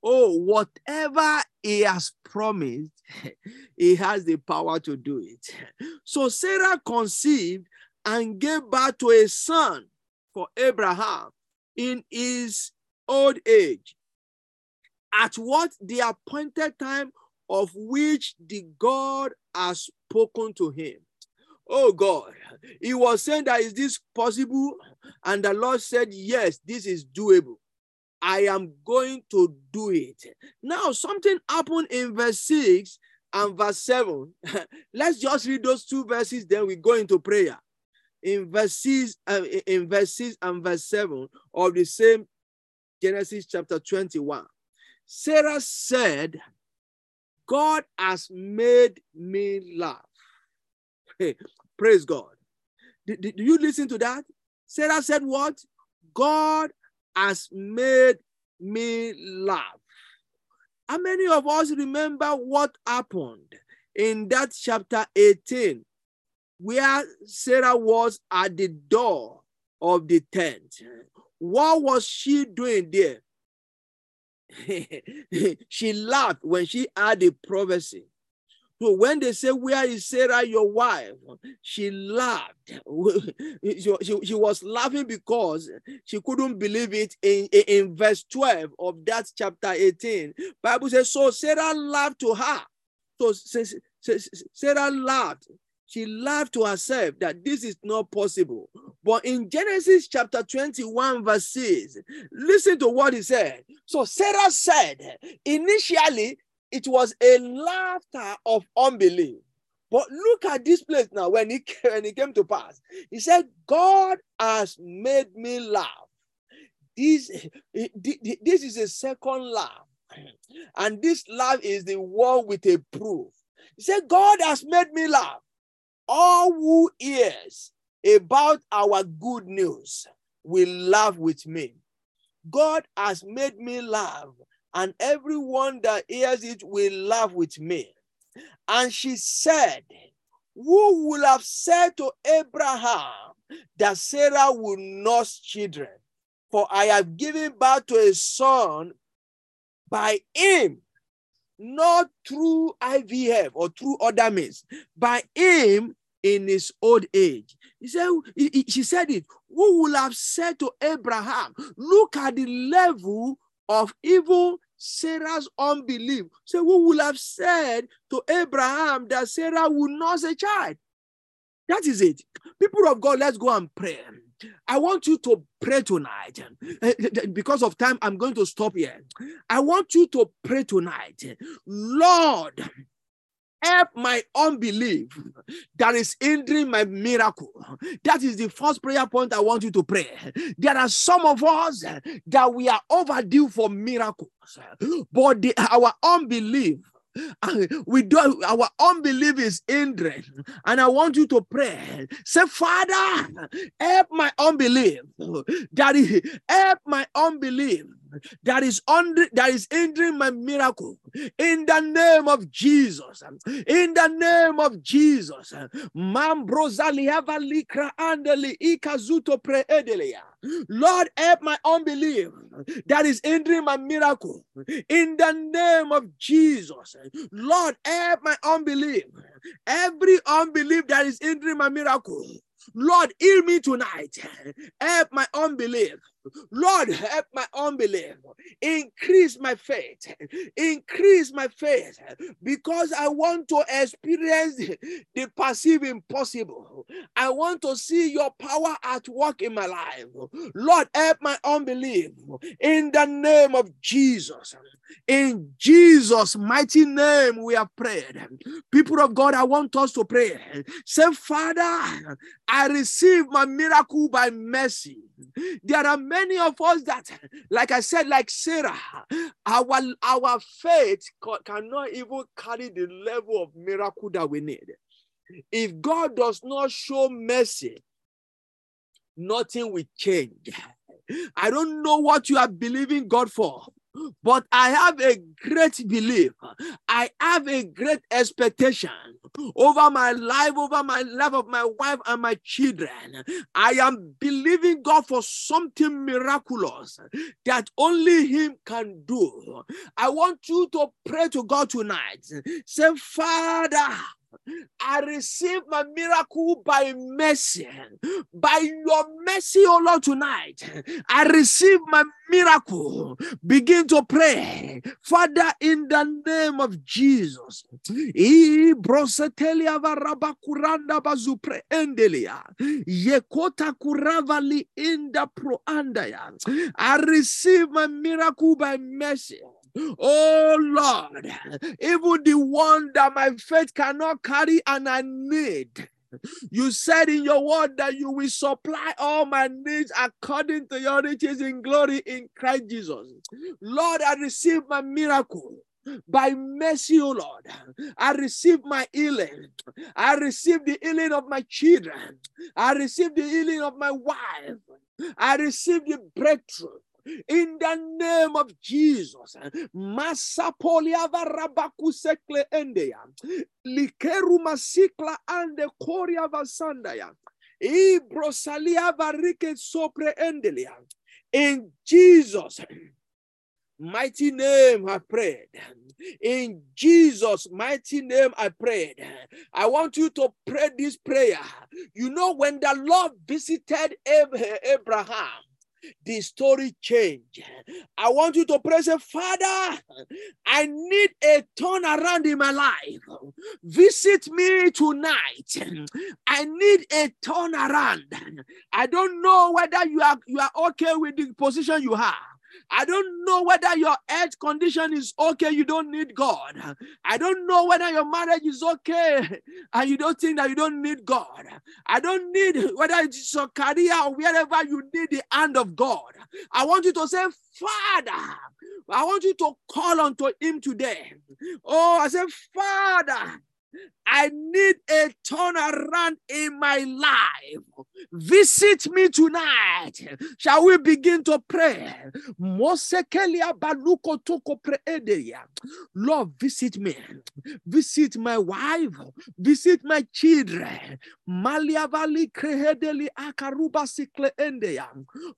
Oh, whatever he has promised, [laughs] he has the power to do it. So Sarah conceived and gave birth to a son for Abraham in his old age. At what the appointed time of which the God has spoken to him. Oh God, he was saying that is this possible? And the Lord said, Yes, this is doable. I am going to do it. Now, something happened in verse 6 and verse 7. [laughs] Let's just read those two verses, then we go into prayer. In verse 6, uh, in verse 6 and verse 7 of the same Genesis chapter 21. Sarah said, God has made me laugh. [laughs] Hey, praise God. Did you listen to that? Sarah said, What? God has made me laugh. How many of us remember what happened in that chapter 18, where Sarah was at the door of the tent? What was she doing there? [laughs] she laughed when she heard the prophecy. So when they say, Where is Sarah, your wife? She laughed. [laughs] she, she, she, was laughing because she couldn't believe it in, in verse 12 of that chapter 18. Bible says, So Sarah laughed to her. So Sarah laughed. She laughed to herself that this is not possible. But in Genesis chapter 21, verse 6, listen to what he said. So Sarah said, initially, it was a laughter of unbelief. But look at this place now when it, when it came to pass. He said, God has made me laugh. This, this is a second laugh. And this laugh is the one with a proof. He said, God has made me laugh. All who hears about our good news will laugh with me. God has made me laugh and everyone that hears it will laugh with me. And she said, Who will have said to Abraham that Sarah will nurse children? For I have given birth to a son by him, not through IVF or through other means, by him in his old age. He said, she said it. Who will have said to Abraham, Look at the level of evil Sarah's unbelief. So who would have said to Abraham that Sarah would nurse a child? That is it. People of God, let's go and pray. I want you to pray tonight. [laughs] Because of time, I'm going to stop here. I want you to pray tonight. Lord, help my unbelief that is hindering my miracle. That is the first prayer point I want you to pray. There are some of us that we are overdue for miracles, but the, our unbelief we do our unbelief is hindering and i want you to pray say father help my unbelief daddy help my unbelief that is under that is hindering my miracle in the name of Jesus. In the name of Jesus. Lord, help my unbelief that is hindering my miracle. In the name of Jesus. Lord, help my unbelief. Every unbelief that is hindering my miracle. Lord, heal me tonight. Help my unbelief Lord, help my unbelief. Increase my faith. Increase my faith because I want to experience the perceived impossible. I want to see your power at work in my life. Lord, help my unbelief in the name of Jesus. In Jesus' mighty name, we have prayed. People of God, I want us to pray. Say, Father, I receive my miracle by mercy. There are many of us that, like I said, like Sarah, our, our faith cannot even carry the level of miracle that we need. If God does not show mercy, nothing will change. I don't know what you are believing God for, but I have a great belief. I have a great expectation over my life, over my life of my wife and my children. I am believing God for something miraculous that only Him can do. I want you to pray to God tonight. Say, Father, I receive my miracle by mercy. By your mercy, oh Lord, tonight, I receive my miracle. Begin to pray. Father, in the name of Jesus. I receive my miracle by mercy. Oh Lord, even the one that my faith cannot carry and I need. You said in your word that you will supply all my needs according to your riches in glory in Christ Jesus. Lord, I receive my miracle. By mercy, O Lord, I receive my healing. I receive the healing of my children. I receive the healing of my wife. I receive the breakthrough in the name of Jesus. Masapolia sekle endeya. Likeru masikla ande koria vasandaya. Ibrosalia varike sopre endelia. In Jesus' mighty name I prayed. In Jesus' mighty name I prayed. I want you to pray this prayer. You know, when the Lord visited Abraham, the story change. I want you to pray, say, Father, I need a turnaround in my life. Visit me tonight. I need a turnaround. I don't know whether you are you are okay with the position you have. I don't know whether your health condition is okay, you don't need God. I don't know whether your marriage is okay and you don't think that you don't need God. I don't need whether it's your career or wherever you need the hand of God. I want you to say, Father, I want you to call unto him today. Oh, I say, Father, I need a turnaround in my life. Visit me tonight. Shall we begin to pray? Lord, visit me. Visit my wife. Visit my children.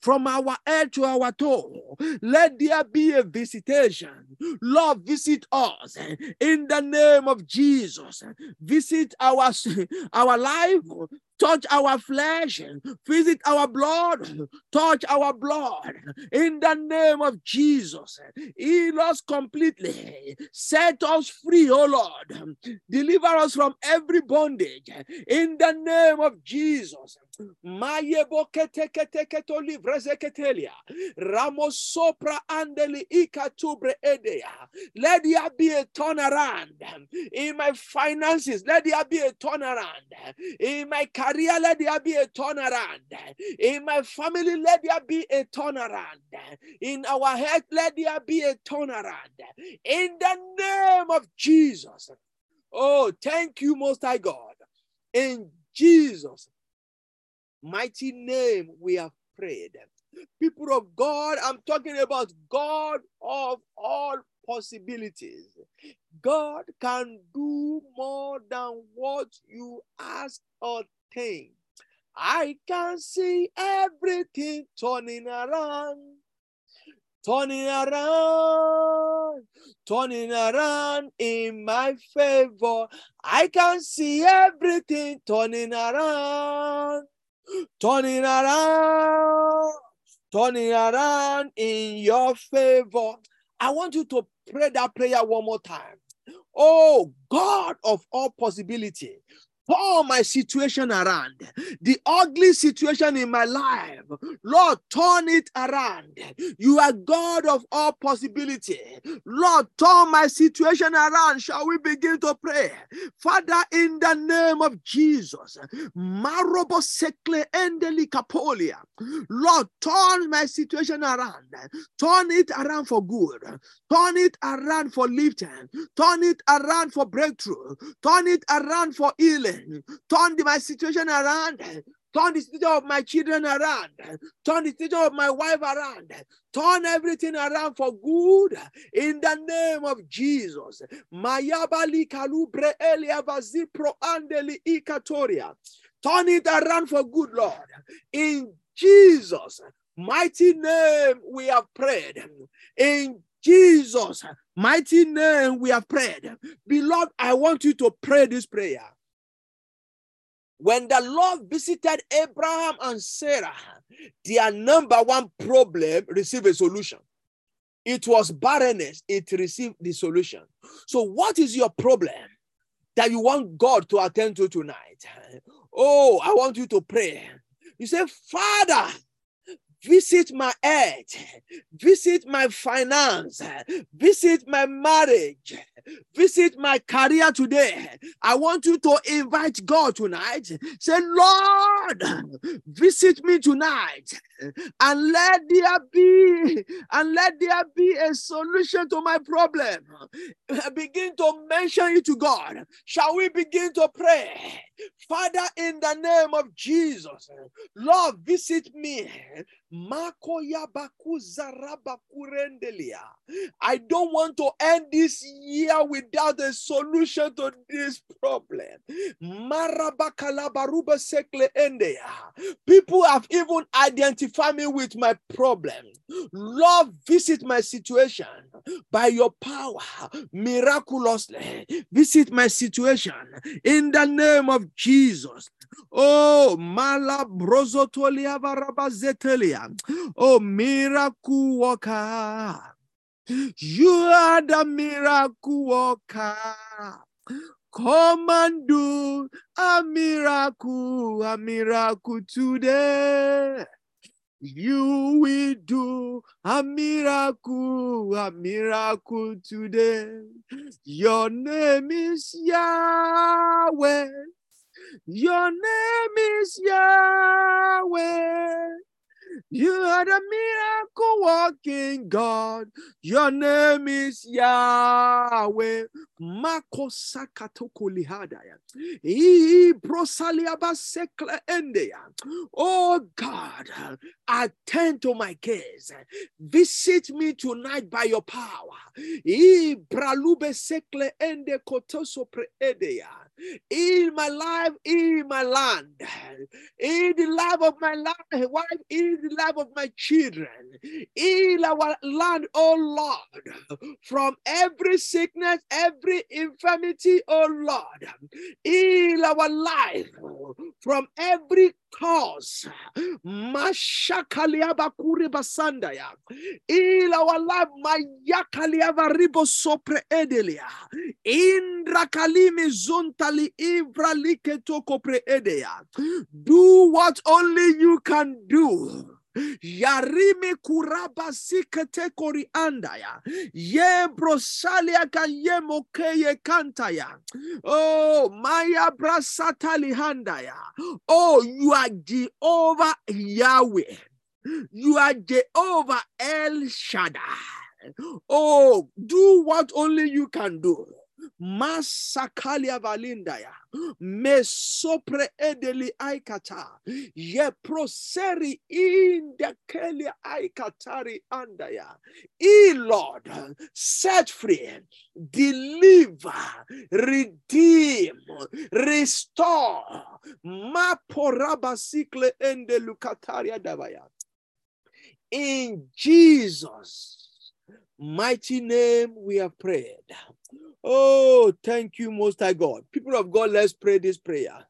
From our head to our toe. Let there be a visitation. Lord, visit us in the name of Jesus visit our, [laughs] our life, touch our flesh, visit our blood, touch our blood in the name of Jesus. Heal us completely, set us free, oh Lord, deliver us from every bondage in the name of Jesus. Let there be a turnaround in my finances. Let there be a turnaround in my career. Let there be a turnaround in my family. Let there be a turnaround in our health. Let there be a turnaround in the name of Jesus. Oh, thank you, Most High God. In Jesus' mighty name we have prayed. People of God, I'm talking about God of all possibilities. God can do more than what you ask or I can see everything turning around, turning around, turning around in my favor. I can see everything turning around, turning around, turning around in your favor. I want you to pray that prayer one more time. Oh God of all possibility, turn my situation around. The ugly situation in my life, Lord, turn it around. You are God of all possibility. Lord, turn my situation around. Shall we begin to pray? Father, in the name of Jesus, Marobo Sekle Endeli. Lord, turn my situation around. Turn it around for good. Turn it around for lifting. Turn it around for breakthrough. Turn it around for healing. Turn my situation around. Turn the situation of my children around. Turn the situation of my wife around. Turn everything around for good in the name of Jesus. Mayabali kalubre vazipro andeli ikatoria. Turn it around for good, Lord. In Jesus' mighty name we have prayed. In Jesus' mighty name we have prayed. Beloved, I want you to pray this prayer. When the Lord visited Abraham and Sarah, their number one problem received a solution. It was barrenness, it received the solution. So, what is your problem that you want God to attend to tonight? Oh, I want you to pray. You say, Father, visit my health, visit my finance, visit my marriage, visit my career today. I want you to invite God tonight. Say, Lord, visit me tonight and let there be and let there be a solution to my problem. Begin to mention it to God. Shall we begin to pray? Father, in the name of Jesus, Lord, visit me. I don't want to end this year without a solution to this problem. People have even identified me with my problem. Lord, visit my situation by your power miraculously. Visit my situation in the name of Jesus. Oh, mala brozotolia varabazetelia. Oh, miracle worker. You are the miracle worker. Come and do a miracle, a miracle today. You will do a miracle, a miracle today. Your name is Yahweh. Your name is Yahweh. You are the miracle working God. Your name is Yahweh. Mako sakatoko lihadaya. Ibrosaliaba sekle endeya. Oh God, attend to my case. Visit me tonight by your power. Ibralube sekle ende kotoso preedeya. In my life, in my land, in the life of my wife, in the life of my children, in our land, oh Lord, from every sickness, every infirmity, oh Lord, in our life, from every cause, Mashakaliabakuri basandaya, in our life, Mayakaliava ribo sopre edelia, Indra kalimi zuntali ivra liketoko pre edea. Do what only you can do. Yarimi kuraba sikete koriandaya. Ye brosalia ka ye mokeye kantaya. Oh, Maya brasatali handaya. Oh, you are Jehovah Yahweh. You are Jehovah El Shaddai. Oh, do what only you can do. Masakalia valindaya. Me sopre edeli aikata. Ye proseri in the kelia aikatari andaya. E Lord, set free, deliver, redeem, restore. Ma poraba sikle ende lukataria davaya. In Jesus' mighty name we have prayed. Oh, thank you, Most High God. People of God, let's pray this prayer.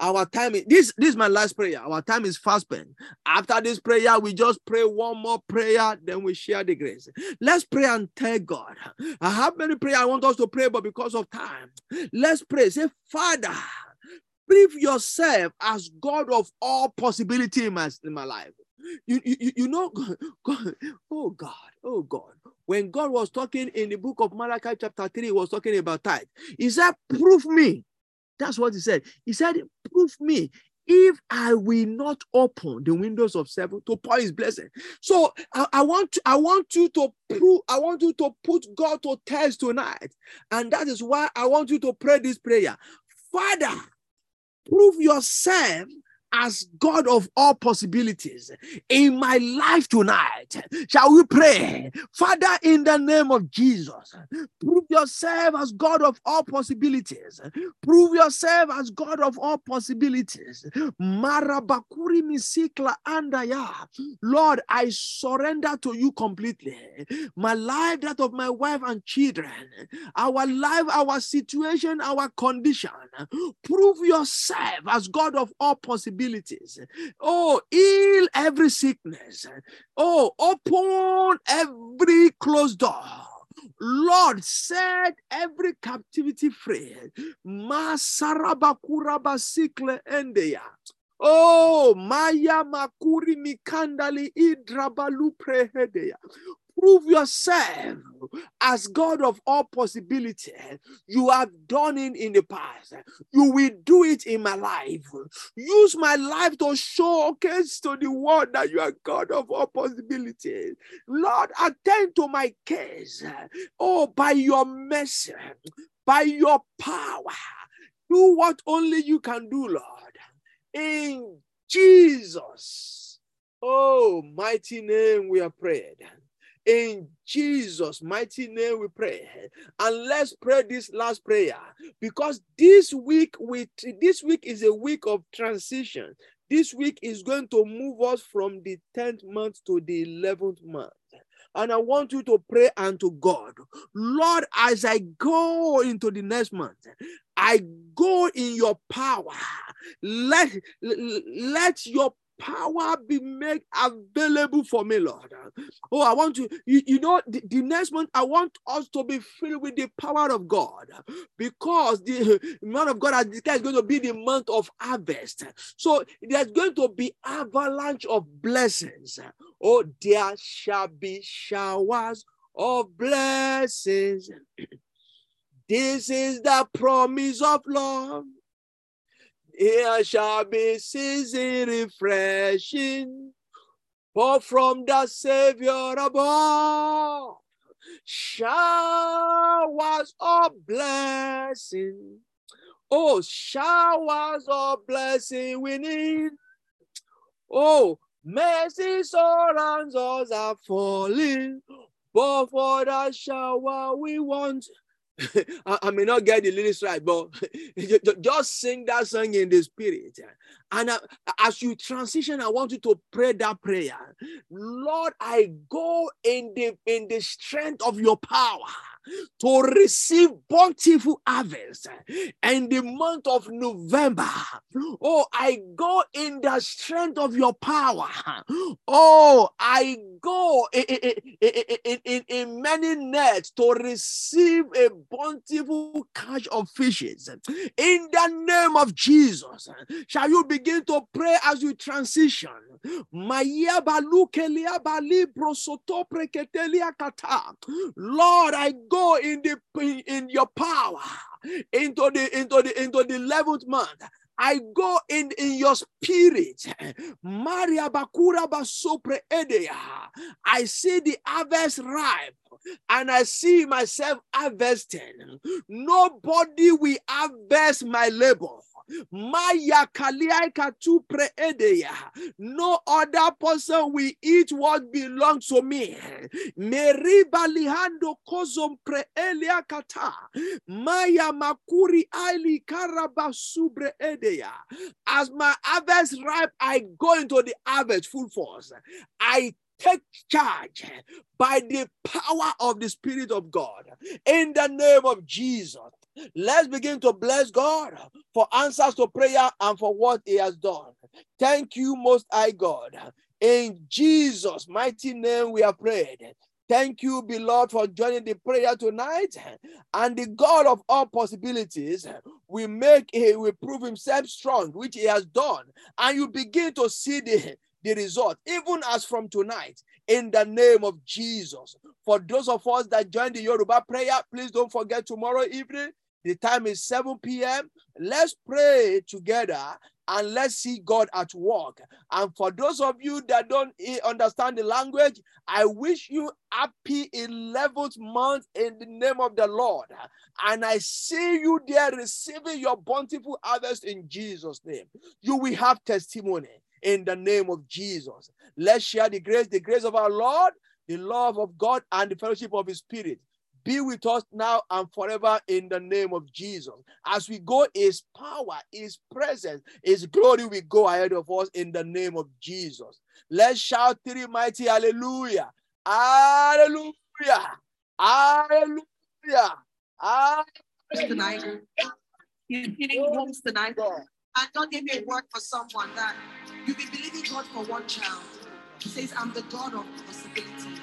Our time is this. This is my last prayer. Our time is fast spent. After this prayer, we just pray one more prayer, then we share the grace. Let's pray and thank God. I have many prayer I want us to pray, but because of time, let's pray. Say, Father, prove yourself as God of all possibility in my, in my life. You, you, you know, [laughs] God, oh God, oh God. When God was talking in the book of Malachi, chapter 3, he was talking about tithe. He said, Prove me. That's what he said. He said, Prove me if I will not open the windows of heaven to pour his blessing. So I, I, want I want you to prove, I want you to put God to test tonight. And that is why I want you to pray this prayer. Father, prove yourself as God of all possibilities in my life tonight. Shall we pray? Father, in the name of Jesus, prove yourself as God of all possibilities. Prove yourself as God of all possibilities. Marabakuri misikla andaya. Lord, I surrender to you completely. My life, that of my wife and children, our life, our situation, our condition. Prove yourself as God of all possibilities possibilities. Oh, heal every sickness. Oh, open every closed door. Lord, set every captivity free. Masarabakuraba endeya. Oh, Maya Makuri Mikandali Idrabalu Prehedeya prove yourself as God of all possibility. You have done it in the past. You will do it in my life. Use my life to showcase to the world that you are God of all possibilities. Lord, attend to my case. Oh, by your mercy, by your power, do what only you can do, Lord. In Jesus. Oh, mighty name we are prayed. In Jesus' mighty name, we pray. And let's pray this last prayer because this week we this week is a week of transition. This week is going to move us from the 10th month to the 11th month. And I want you to pray unto God, Lord, as I go into the next month, I go in your power. Let, let your power be made available for me, Lord. Oh, I want to, you, you know, the, the, next month, I want us to be filled with the power of God because the [laughs] man of God has declared is going to be the month of harvest. So there's going to be avalanche of blessings. Oh, there shall be showers of blessings. [clears throat] this is the promise of love here shall be season refreshing, for from the Savior above showers of blessing. Oh, showers of blessing we need. Oh, mercy surrounds us are falling, but for the shower we want [laughs] I, I, may not get the lyrics right, but [laughs] just sing that song in the spirit. And as you transition, I want you to pray that prayer. Lord, I go in the in the strength of your power to receive bountiful harvest. And the month of November, oh, I go in the strength of your power. Oh, I go in, in, in, in many nets to receive a bountiful catch of fishes. In the name of Jesus, shall you begin to pray as you transition? Lord, I go in the in your power into the into the into the 11th month. I go in in your spirit. Maria Bakura Basopre Edea. I see the harvest ripe and I see myself harvesting. Nobody will harvest my labor. Maya kaliaika tu preedeya. No other person will eat what belongs to me. Meriba lihando kozom preelia kata. Maya makuri aili karabasubre edeya. As my harvest ripe, I go into the harvest full force. I take charge by the power of the Spirit of God. In the name of Jesus, let's begin to bless God for answers to prayer and for what He has done. Thank you, Most High God. In Jesus' mighty name, we are prayed. Thank you, beloved, for joining the prayer tonight. And the God of all possibilities will make eh, he will prove himself strong, which he has done. And you begin to see the, the result, even as from tonight, in the name of Jesus. For those of us that join the Yoruba prayer, please don't forget tomorrow evening. The time is 7 p.m. Let's pray together and let's see God at work. And for those of you that don't understand the language, I wish you happy 11th month in the name of the Lord. And I see you there receiving your bountiful harvest in Jesus' name. You will have testimony in the name of Jesus. Let's share the grace, the grace of our Lord, the love of God, and the fellowship of His Spirit be with us now and forever in the name of Jesus. As we go, His power, His presence, His glory will go ahead of us in the name of Jesus. Let's shout three mighty hallelujah. Hallelujah. Hallelujah. Hallelujah. tonight. You're homes tonight. God gave me a word for someone that you be believing God for one child. He says, I'm the God of possibilities.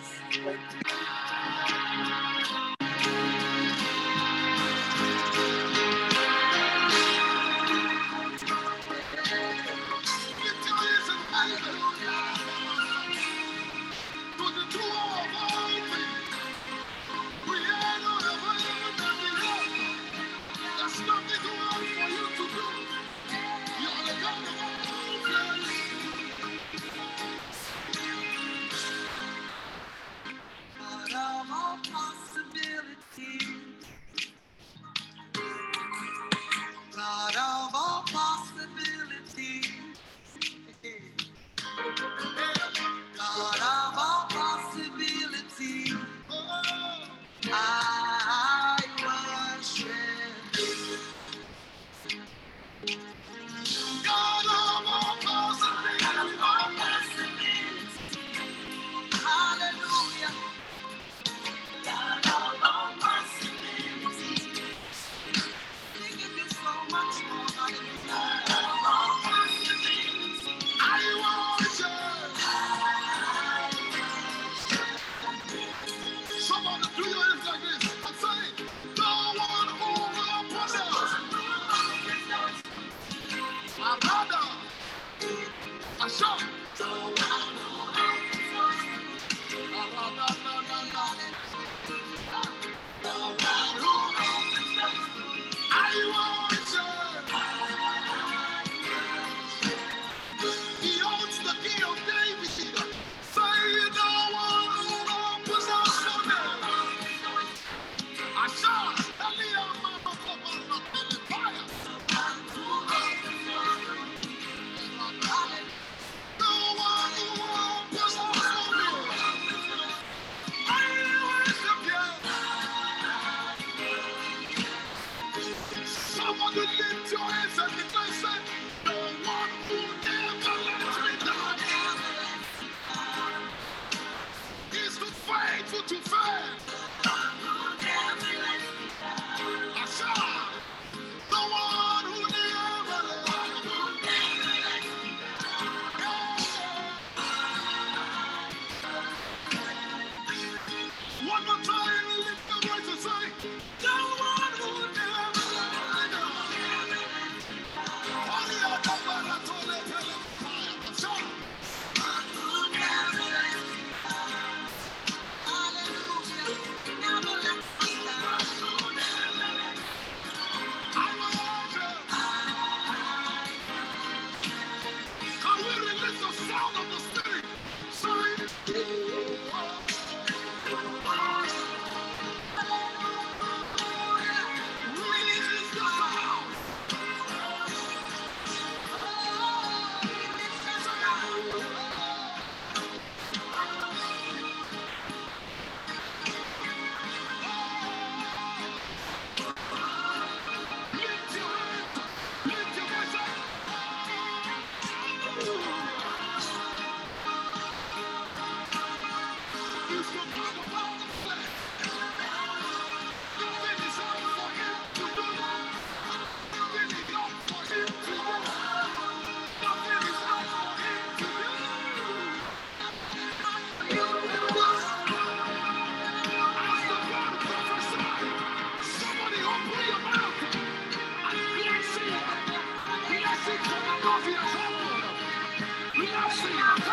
Mafia are Nothing.